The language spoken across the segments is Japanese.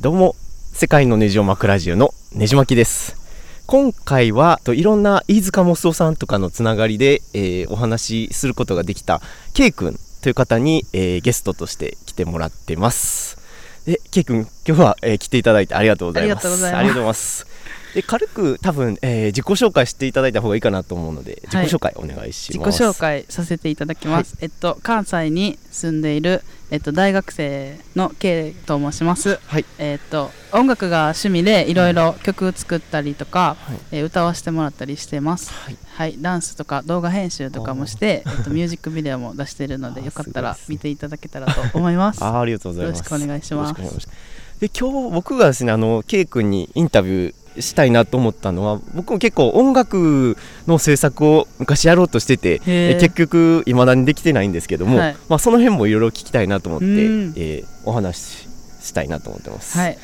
どうも世界のネジを巻くラジオのネジ巻きです。今回はといろんな飯塚モスオさんとかのつながりで、えーお話しすることができた K 君という方に、えーゲストとして来てもらってます。で K 君今日は、えー来ていただいてありがとうございます。ありがとうございますで軽く多分、えー自己紹介していただいた方がいいかなと思うので自己紹介お願いし自己ます、紹介させていただきます、えっと関西に住んでいる、えっと、大学生の K と申します。はい。えっと音楽が趣味でいろいろ曲作ったりとか、はい。えー歌わせてもらったりしてます。はい。はい。ダンスとか動画編集とかもして、えっと、ミュージックビデオも出してるので よかったら見ていただけたらと思います。あーありがとうございます。よろしくお願いしますで今日僕がですねあの K 君にインタビューしたいなと思ったのは僕も結構音楽の制作を昔やろうとしてて結局いまだにできてないんですけども、はい。まあ、その辺もいろいろ聞きたいなと思って、うん。えーお話ししたいなと思ってます、はい。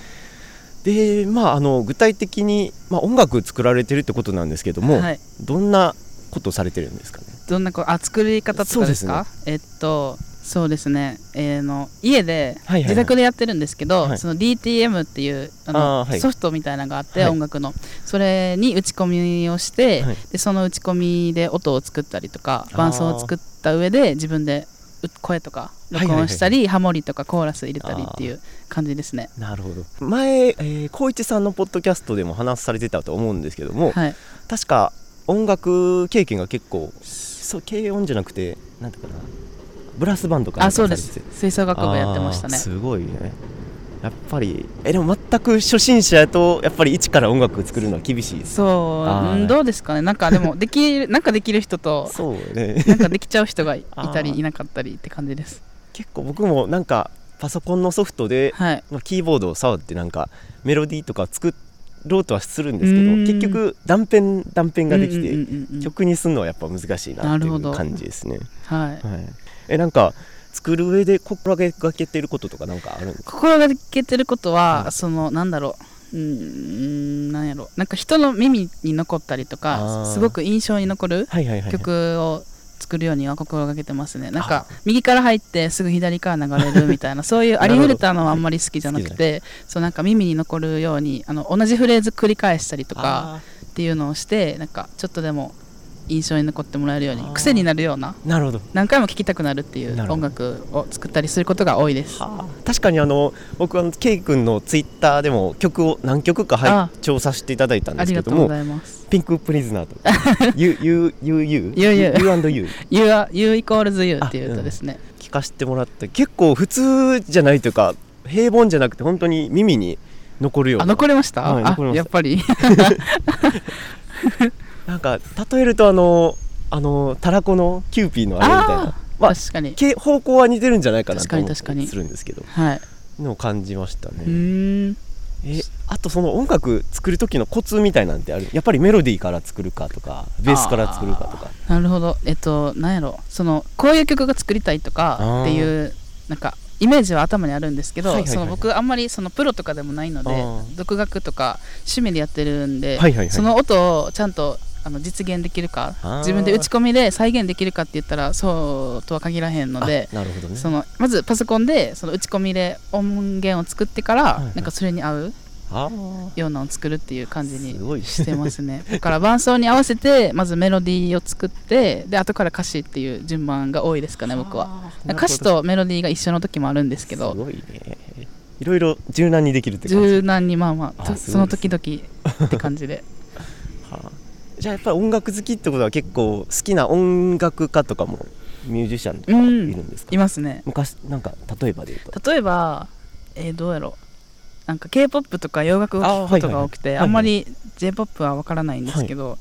でまああの具体的に、まあ、音楽作られてるってことなんですけども、はい。どんなことされてるんですかね？どんなこあ作り方とかですか？えっとそうですね、えーの家ではいはいはい。自宅でやってるんですけど、はい。その DTM っていうあのはい。ソフトみたいなのがあって、はい。音楽の。それに打ち込みをして、はい。でその打ち込みで音を作ったりとか伴奏を作った上で自分でう声とか録音したり、ハモリとかコーラス入れたりっていう感じですね。なるほど。前、えー、光一さんのポッドキャストでも話されてたと思うんですけども、はい。確か音楽経験が結構そう軽音じゃなくてなんていうかなブラスバンドかなんあそうです。吹奏楽部やってましたね。すごいね。やっぱりえでも全く初心者やとやっぱり一から音楽作るのは厳しいですそうどうですかね。なんかでも できるなんかできる人とそうね。なんかできちゃう人がいたり いなかったりって感じです。結構僕もなんかパソコンのソフトで、はい。まあキーボードを触ってなんかメロディーとか作ろうとはするんですけどうん。結局断片断片ができて、曲にするのはやっぱ難しいなっていう感じですね。はい。はい、えなんか作る上で心がけてることとかなんかあるん？心がけてることは、はい。そのなんだろう。うーんなんやろ。なんか人の耳に残ったりとあかー。すごく印象に残る曲を作るようには心がけてますね。なんあか右から入ってすぐ左から流れるみたいな そういうありふれたのはあんまり好きじゃなくてそうなんか耳に残るようにあの同じフレーズ繰り返したりとかっていうのをしてなんかちょっとでも印象に残ってもらえるように癖になるようななるほど。何回も聴きたくなるっていう音楽を作ったりすることが多いです、はあ、確かにあの僕はケイ君のツイッターでも曲を何曲か拝聴させていただいたんですけどもピンクプリズナーとか UUU イコールズ U っていう歌ですね、うん、聞かせてもらって結構普通じゃないというか平凡じゃなくて本当に耳に残るような。残りました、はい、やっぱり。なんか例えるとあのあのたらこのキューピーのあれみたいなあまあ確かに。け方向は似てるんじゃないかなと思っ確かに確かにてするんですけどはい。のを感じましたうね。えあとその音楽作る時のコツみたいなんてある？やっぱりメロディーから作るかとかベースから作るかとかなるほど。えっと、なんやろ。その、こういう曲が作りたいとかっていう、なんか、イメージは頭にあるんですけど、はいはいはいその僕あんまりそのプロとかでもないので独学とか趣味でやってるんで、はいはいはいその音をちゃんとあの実現できるか自分で打ち込みで再現できるかって言ったらそうとは限らへんのであなるほどね。そのまずパソコンでその打ち込みで音源を作ってから、いはい。なんかそれに合うようなのを作るっていう感じにしてますね。だから伴奏に合わせてまずメロディーを作ってで後から歌詞っていう順番が多いですかね僕は。歌詞とメロディーが一緒の時もあるんですけすどごいね。いろいろ柔軟にできるって感じ。柔軟にまあまあその時々って感じで。はあじゃあやっぱり音楽好きってことは結構好きな音楽家とかもミュージシャンとかいうん。るんですか、いますね。昔なんか例えばで言うと。例えばえーどうやろう。なんか k p o p とか洋楽を聴くことが多くてあんまり j p o p は分からないんですけど、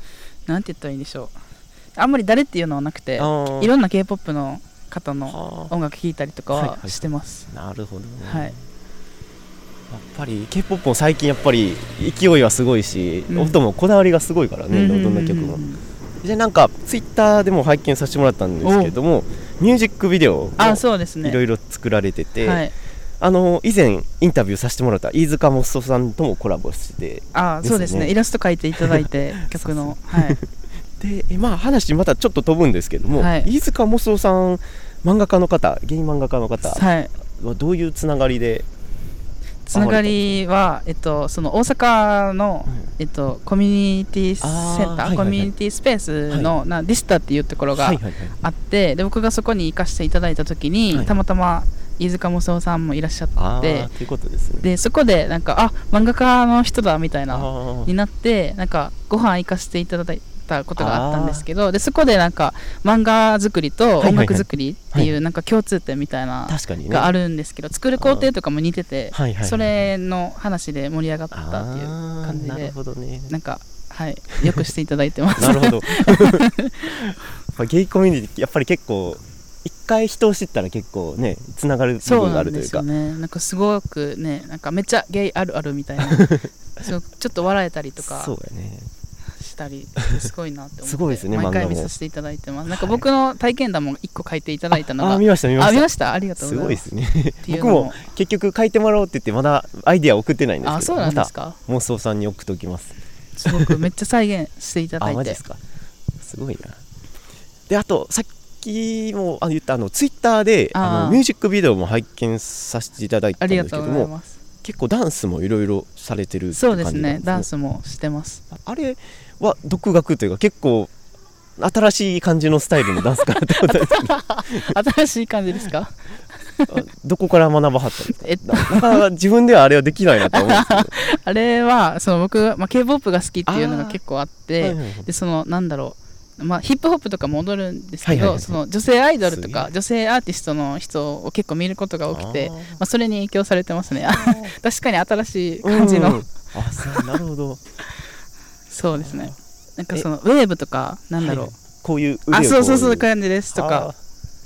なんて言ったらいいんでしょう。あんまり誰っていうのはなくていろんな k p o p の方のはあ。音楽聴いたりとかはいはいははい。してます、なるほどね、はいぱり k p o p も最近やっぱり勢いはすごいし、うん。音もこだわりがすごいからね、どんな曲も。じゃあなんかツイッターでも拝見させてもらったんですけれどもミュージックビデオをあそうですね。いろいろ作られてて、はい、あの以前インタビューさせてもらった飯塚モストさんともコラボしてあそうですね。イラスト描いていただいて 曲の。はい。でえまあ話またちょっと飛ぶんですけども、はい。飯塚モストさん漫画家の方芸人漫画家の方はい。はどういうつながりでつながりは、えっと、その大阪の、うんえっと、コミュニティセンター、コミュニティスペースの、なディスタっていうところがあって、で僕がそこに行かせていただいた時に、はい。たまたま飯塚もそうさんもいらっしゃあってでそこでなんかあ漫画家の人だみたいあなー。になってなんかご飯行かせていただいたことがあったんですけどでそこでなんか漫画作りと音楽作りっていうなんか共通点みたいな確かにね。があるんですけど作る工程とかも似ててそれの話で盛り上がったっていう感じでなるほどね。なんかはいよくしていただいてます。なるほど。ゲイコミュニティやっぱり結構一回人を知ったら結構ねつながる部そう分がなんですよあるというか。ね。なんかすごくねなんかめっちゃゲイあるあるみたいな。そうちょっと笑えたりとか。そうやねしたりすごいなって思ってすごいですね毎回見させていただいてます。なんかはい。僕の体験談も一個書いていただいたのがああ見ました見ました。あ見ました。ありがとうすございまね。っていうのも。僕も結局書いてもらおうって言ってまだアイディア送ってないんですけどあそうなんですまかた妄想さんに送っておきます。すごくめっちゃ再現していただいて。あですか。すごいな。であとさっきもあ言ったあのツイッターであのミュージックビデオも拝見させていただいたんありがとうですけどもございます。結構ダンスもいろいろされてるってそうですね。ダンスもしてます。あれは独学というか結構新しい感じのスタイルのダンスかなって思ったんですけど 新しい感じですか？あどこから学ばはったんですか？えっと。ななかなか自分ではあれはできないなと思うんですけど。あれはその僕、まあ、k p o p が好きっていうのが結構あってはいはいはい。でそのなんだろう、まあ、ヒップホップとかも踊るんですけど、はいはいはい。その女性アイドルとか女性アーティストの人を結構見ることが多くてまあ、それに影響されてますね。確かに新しい感じの、うんうん。あそうなるほどそうですね。なんかそのウェーブとかなんだろう、はいこういう腕をあそうそうそうこ感じですとあか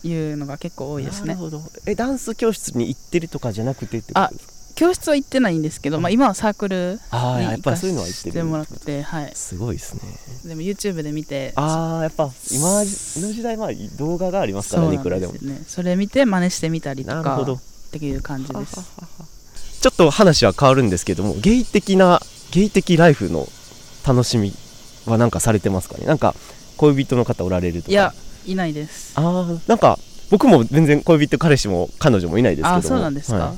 いうのが結構多いですね。なるほど。えダンス教室に行ってるとかじゃなくてってことですか？教室は行ってないんですけど、まあ、今はサークルに行っぱりそういうのは行ってるせてもらってはい。すごいですね。でも YouTube で見てああやっぱ今の時代は動画がありますからねいくらでも。ねそれ見て真似してみたりとかっていう感じです。ちょっと話は変わるんですけどもゲイ的なゲイ的ライフの楽しみはなんかされてますかね？なんか恋人の方おられるとか。いやいないです。ああなんか僕も全然恋人彼氏も彼女もいないですけども。あそうなんですか、は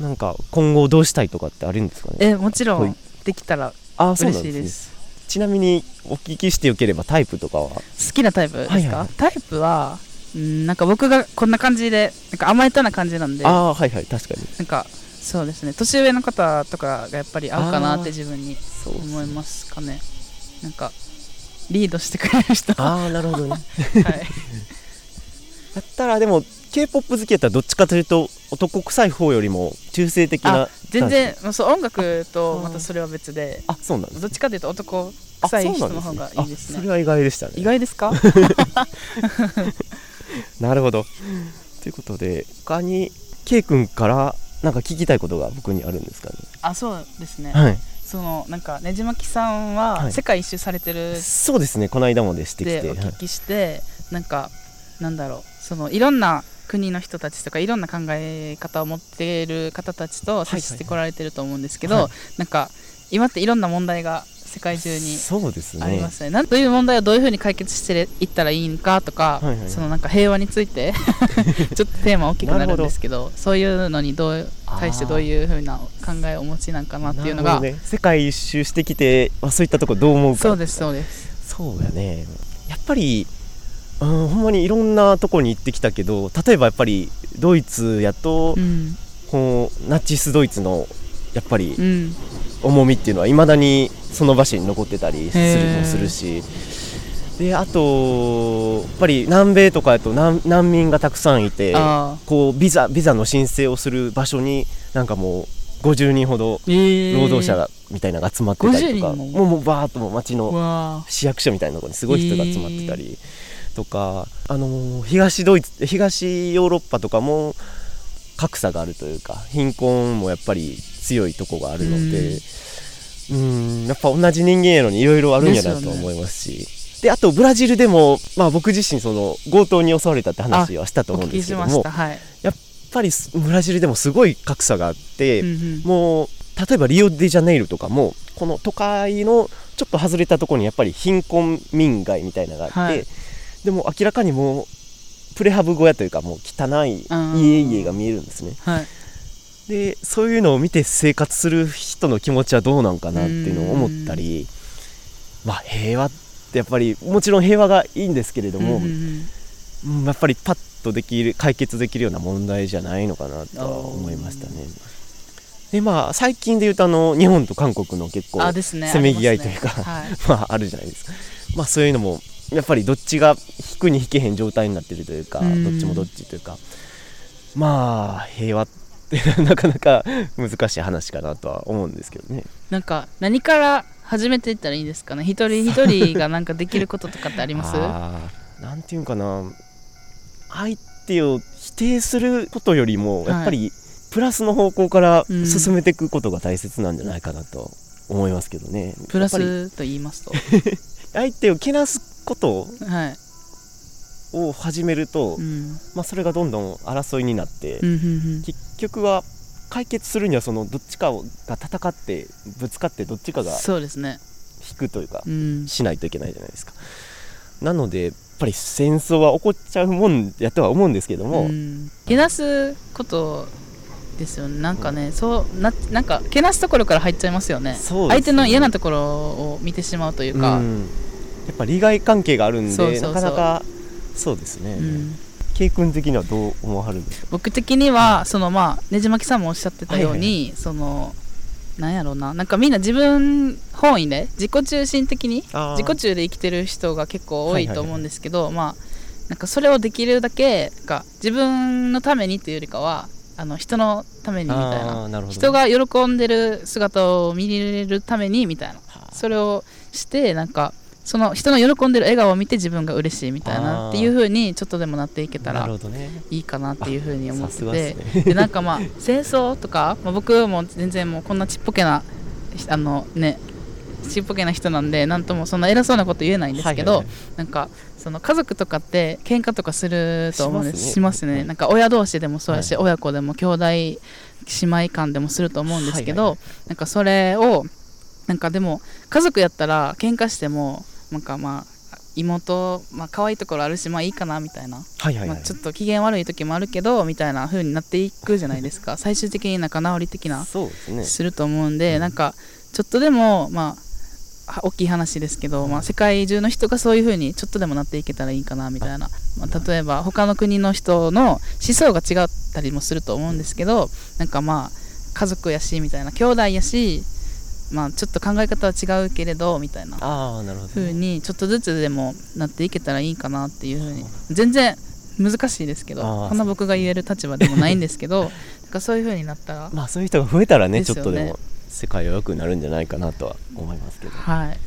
い。なんか今後どうしたいとかってあるんですかね？えもちろはいんできたら嬉しいです。ねちなみにお聞きしてよければタイプとかは？好きなタイプですか、はいはいはい。タイプはうんなんか僕がこんな感じでなんか甘えたな感じなんで。ああはいはい確かに。なんかそうですね。年上の方とかがやっぱり合うかなって自分に思いますかね。なんかリードしてくれる人。は ああなるほどね。い。だったらでも k p o p 好きやったらどっちかというと男臭い方よりも中性的なあ全然もうそう音楽とまたそれは別で。あそうなんですどっちかというと男あ臭い人の方がいいですね。あそれは意外でしたね。意外ですか？なるほど。ということで他に K 君からなんか聞きたいことが僕にあるんですかね？あそうですね。はい。そのなんかねじまきさんははい。世界一周されてるそうですね。この間もでしてきて、お聞きして、なんかなんだろう。そのいろんな国の人たちとかいろんな考え方を持っている方たちと接してこられてると思うんですけど、はい。なんか今っていろんな問題が世界中にそうですね。ありますね。なんどういう問題をどういうふうに解決していったらいいのかとか、はいはいはい。そのなんか平和について ちょっとテーマ大きくなるんですけどそういうのにどう対してどういうふうな考えをお持ちなんかなっていうのが、ね、世界一周してきて、まあ、そういったところどう思うか。そうですそうです。そうやね。やっぱりうんほんまにいろんなとこに行ってきたけど例えばやっぱりドイツやと、うん。こうナチスドイツのやっぱりうん。重みっていうのはいまだにその場所に残ってたりするもするし。であとやっぱり南米とかやと難難民がたくさんいてこうビザビザの申請をする場所になんかもう50人ほどえー。労働者がみたいなのが集まってたりとか、50人も？もうもうバーっともう街の市役所みたいなところにすごい人が集まってたりとか、あのー東ドイツ東ヨーロッパとかも格差があるというか貧困もやっぱり強いとこがあるのでうんやっぱ同じ人間やのにいろいろあるんやなと思いますし。であとブラジルでも、まあ、僕自身その強盗に襲われたって話はしたとお思うんですけどもたはい、やっぱりブラジルでもすごい格差があって、うんうん。もう例えばリオデジャネイロとかもこの都会のちょっと外れたところにやっぱり貧困民街みたいなのがあって、はい。でも明らかにもうプレハブ小屋というかもう汚いうん家々が見えるんですね。はいでそういうのを見て生活する人の気持ちはどうなんかなっていうのを思ったりまあ平和ってやっぱりもちろん平和がいいんですけれども、うんやっぱりパッとできる解決できるような問題じゃないのかなとは思いましたね。でまあ最近で言うとあの日本と韓国の結構あですねせめぎ合いというか、ありますね。はい。まああるじゃないですか。まあそういうのもやっぱりどっちが引くに引けへん状態になってるというか、うん。どっちもどっちというか。まあ平和って なかなか難しい話かなとは思うんですけどね。なんか何から始めていったらいいですかね？一人一人がなんかできることとかってあります？なんていうんかな。相手を否定することよりもはいやっぱりプラスの方向からうん。進めていくことが大切なんじゃないかなと思いますけどね。プラやっぱりスと言いますと？相手をけなすことはい、を始めると、うん、まあ、それがどんどん争いになって、うんうんうん。結局は解決するにはそのどっちかをが戦ってぶつかってどっちかがそうですね。引くというかうん。しないといけないじゃないですか。なのでやっぱり戦争は起こっちゃうもんやとは思うんですけども、うん。けなすことですよね。なんかねそうななんかけなすところから入っちゃいますよね。ね。相手の嫌なところを見てしまうというか、うん。やっぱ利害関係があるんでなかなかそうですね、うん。ケイ君的にはどう思わはるんですか？僕的にはそのまあねじまきさんもおっしゃってたように、そのなんやろうな。なんかみんな自分本位で自己中心的に自己中で生きてる人が結構多いと思うんですけど、まあなんかそれをできるだけなんか自分のためにっていうよりかはあの人のためにみたいな。あーなるほど。人が喜んでる姿を見れるためにみたいな。はあ。それをしてなんかその人の喜んでる笑顔を見て自分が嬉しいみたいなっていう風にちょっとでもなっていけたならいいかなっていう風に思ってて。でなんかまあ戦争とか、まあ、僕も全然もうこんなちっぽけなあのねちっぽけな人なんでなんともそんな偉そうなこと言えないんですけど、はいはいはい。なんかその家族とかって喧嘩とかすると思うんです。ししますね。ねなんか親同士でもそうやし、親子でも兄弟姉妹間でもすると思うんですけど、はいはい。なんかそれをなんかでも家族やったら喧嘩してもなんかまあ妹、まあ可愛いところあるしまあいいかなみたいな。はいはいはい、まあ、ちょっと機嫌悪い時もあるけどみたいな風になっていくじゃないですか。最終的に仲直り的な。そうですね。すると思うんで、うん。なんかちょっとでもまあは大きい話ですけど、まあ、世界中の人がそういう風にちょっとでもなっていけたらいいかなみたいな、まあ、例えば他の国の人の思想が違ったりもすると思うんですけどなんかまあ家族やしみたいな。兄弟やしまあちょっと考え方は違うけれどみたいなああなるほど、風にちょっとずつでもなっていけたらいいかなっていう風に全然難しいですけどこんな僕が言える立場でもないんですけどなんかそういう風になったら まあそういう人が増えたらねね。ちょっとでも世界は良くなるんじゃないかなとは思いますけど。はい。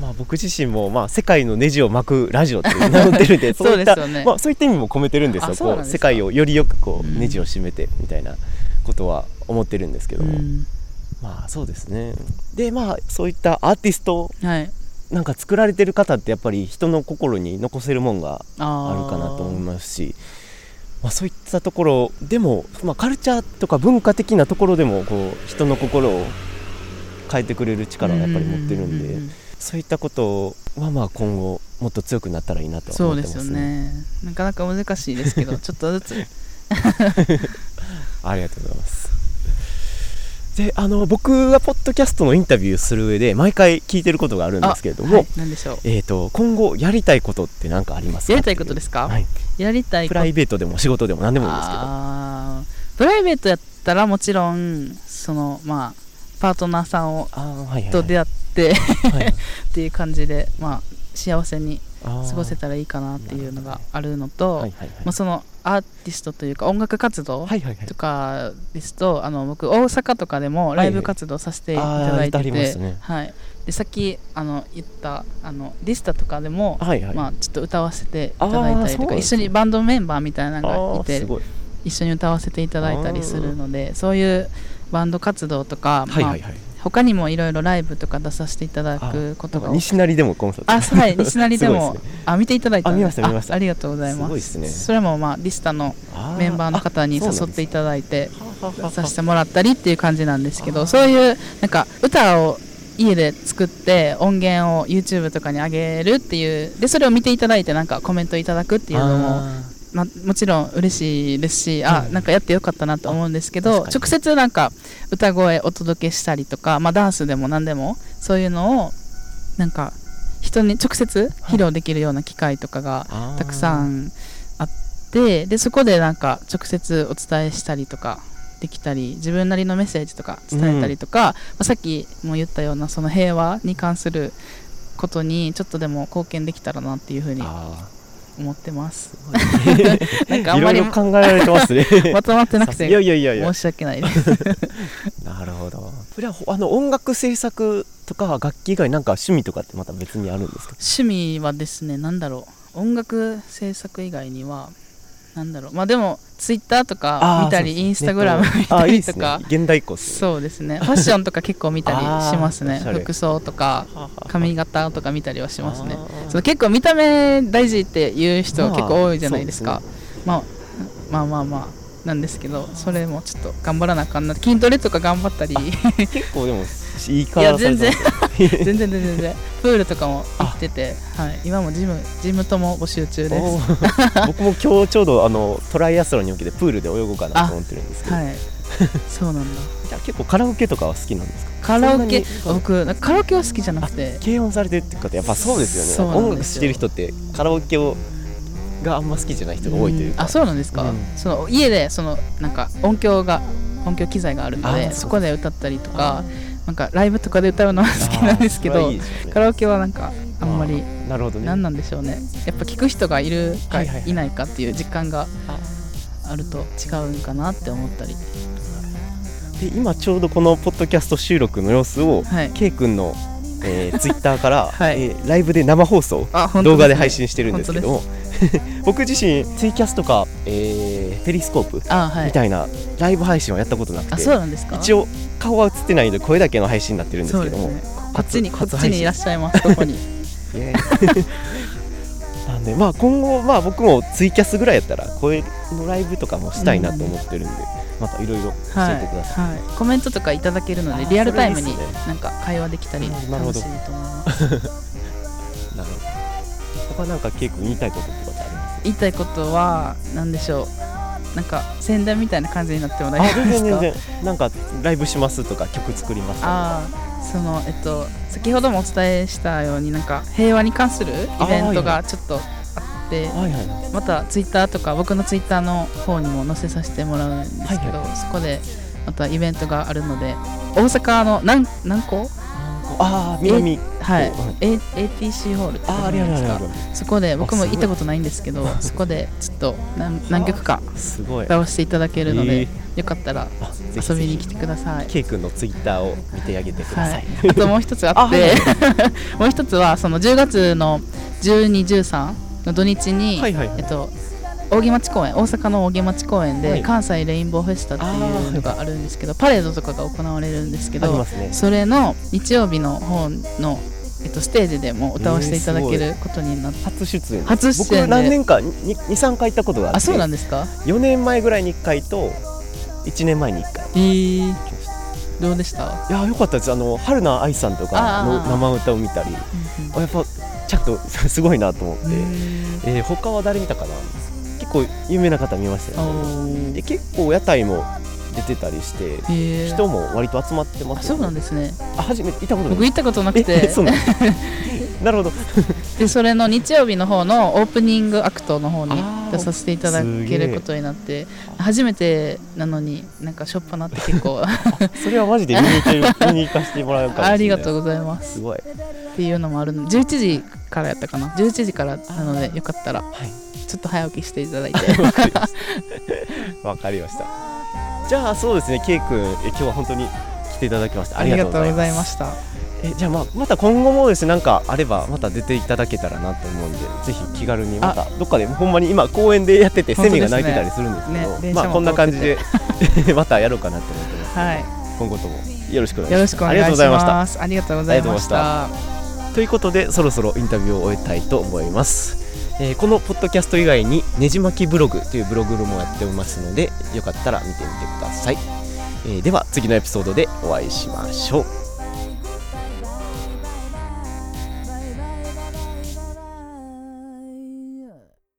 まあ僕自身もまあ世界のネジを巻くラジオって名乗ってるんで そういったね。まあ、そういった意味も込めてるんですよこう世界をよりよくこううんネジを締めてみたいなことは思ってるんですけども、うんまあそうですね。でまあそういったアーティストはい。なんか作られてる方ってやっぱり人の心に残せるもんがあるかなと思いますしまあ、そういったところでも、まあ、カルチャーとか文化的なところでもこう人の心を変えてくれる力はやっぱり持ってるんで、うううそういったことはまあ今後もっと強くなったらいいなとはそうですよ思ってますね。ね。なかなか難しいですけど ちょっとずつ。ありがとうございます。であの僕はポッドキャストのインタビューする上で毎回聞いてることがあるんですけれども、はい、何でしょう？えー、と今後やりたいことって何かありますか？やりたいことですか、はい、やりたいプライベートでも仕事でも何でもいいんですけど。プライベートやったらもちろんそのまあパートナーさんをはいはいはい。と出会って っていう感じでまあ幸せに過ごせたらいいかなっていうのがあるのと、はいはいはい。まあ、そのアーティストというか音楽活動はいはいはい。とかですと、あの僕大阪とかでもライブ活動させていただいてあーありまて、すね。はい、でさっきあの言ったあのリスタとかでも、はいはい。まあ、ちょっと歌わせていただいたりとか一緒にバンドメンバーみたいなのがいて一緒に歌わせていただいたりするのでそういうバンド活動とか、まあはいはいはい他にもいろいろライブとか出させていただくことが西成でもコンサート。あはい西成でも。ね。あ見ていただいたんあ見ました見ました。あありがとうございます。すごいですね。それもまあリスタのあメンバーの方に誘っていただいてはははさせてもらったりっていう感じなんですけどそういうなんか歌を家で作って音源を YouTube とかに上げるっていうでそれを見ていただいてなんかコメントいただくっていうのもあまあ、もちろん嬉しいですし、あうん。なんかやってよかったなと思うんですけど直接なんか歌声お届けしたりとか、まあ、ダンスでも何でもそういうのをなんか人に直接披露できるような機会とかがたくさんあってでそこでなんか直接お伝えしたりとかできたり自分なりのメッセージとか伝えたりとか、まあ、さっきも言ったようなその平和に関することにちょっとでも貢献できたらなっていうふうにあ思ってます。ー なんかあんまり考えられてますね。まとまってなくさすいてやいやいやいや。申し訳ないです。なるほど。それはほあの音楽制作とか楽器以外なんか趣味とかってまた別にあるんですか？趣味はですねなんだろう。音楽制作以外にはなんだろう。まあでもツイッターとか見たり、インスタグラム見たりとか。現代っ子そうですね。ファッションとか結構見たり しますね。服装とか髪型とか見たりはしますね。そう結構見た目大事って言う人まあ結構多いじゃないですか、そうでまあ、まあまあまあなんですけどそれもちょっと頑張らなあかんな。筋トレとか頑張ったり。結構でもいいいや体されてます。ね 全然全然全然。プールとかも行ってて、はい、今もジムジムとも募集中です。僕も今日ちょうどあのトライアスロンに向けてプールで泳ごうかなと思ってるんですけど、はい。そうなんだ。じゃあ結構カラオケとかは好きなんですか？カラオケ僕カラオケは好きじゃなくて。軽音されてるって方やっぱそうですよね。音楽してる人ってカラオケをがあんま好きじゃない人が多いというか、ん。あそうなんですか、うん。その家でそのなんか音響が音響機材があるのでそこで歌ったりとかなんかライブとかで歌うのは好きなんですけどね。カラオケはなんかあんまりなるほどね。何なんでしょうね。やっぱ聞く人がいるかはいないかっていう実感がああると違うんかなって思ったり。で今ちょうどこのポッドキャスト収録の様子を、はい。K 君の、えー、ツイッターから、はい。えーライブで生放送あ本当動画でね配信してるんですけども 僕自身ツイキャスとか、えーペリスコープみたいなライブ配信はやったことなくあて、そうなんですか？一応顔は映ってないので声だけの配信になってるんですけども、ね。こっちにこっ初ちにいらっしゃいますここに イエーイなんでまあ今後まあ僕もツイキャスぐらいやったら声のライブとかもしたいなと思ってるんで、またいろいろ教はい、えてください、はい、コメントとかいただけるのでリアルタイムになんか会話できたりうんなるほど。楽しいと思います。なるほど。他なんか K 君言いたいこととかってあります？言いたいことは何でしょう？なんか宣伝みたいな感じになっても大あ丈夫ですか？全然全然。なんかライブしますとか曲作りますとか。そのえっと先ほどもお伝えしたようになんか平和に関するイベントがちょっとあってはいはい。またツイッターとか僕のツイッターの方にも載せさせてもらうんですけど、はいはい。そこでまたイベントがあるので大阪の何何個ああ南。はい。うん A- ATC ホールってありあるあるあるそこで僕も行ったことないんですけど そこでちょっと何何曲かすごい。歌わせていただけるので、えよかったら遊びに来てください。K 君のツイッターを見てあげてくださはい。い、あともう一つあって もう一つはその10月の1213の土日に、はいはい。はいえっと扇町公園大阪の扇町公園で、はい。関西レインボーフェスタっていうのがあるんですけど、パレードとかが行われるんですけどね。それの日曜日の方の、えっと、ステージでも歌わせていただけえることになって、初出演。初出演で。僕何年か23回行ったことがあってあそうなんですか？4年前ぐらいに1回と1年前に1回。えー、どうでした、いやよかったです。あの春菜愛さんとかの生歌を見たり。あやっぱちゃんと すごいなと思って、うんえー他は誰見たかな？結構有名な方見ましたおよね。ー。で結構屋台も出てたりしてへー。人も割と集まってますあそうなんですね。あ初めて行ったことない。僕行ったことなくえてそう なるほど。でそれの日曜日の方のオープニングアクトの方に出させていただけることになって初めてなのになんかしょっぱなって結構。それはマジで 見に行かせてもらうかもありがとうございます。すごい。っていうのもあるの。11時からやったかな？11時からなのでよかったらはい。ちょっと早起きしていただいて。わかりました。じゃあそうですね。K 君え今日は本当に来ていただきましたありがとうございましたえじゃあまあまた今後もですねなんかあればまた出ていただけたらなと思うんでぜひ気軽にまたどっかでほんまに今公園でやっててセミが鳴いてたりするんですけどねねまあこんな感じで またやろうかなと思ってます、はい今後ともよろしくお願いします。よろしくお願いしありがとうございました。ありがとうございました。ということでそろそろインタビューを終えたいと思います、えーこのポッドキャスト以外にねじまきブログというブログもやっておりますのでよかったら見てみてください、えーでは次のエピソードでお会いしましょう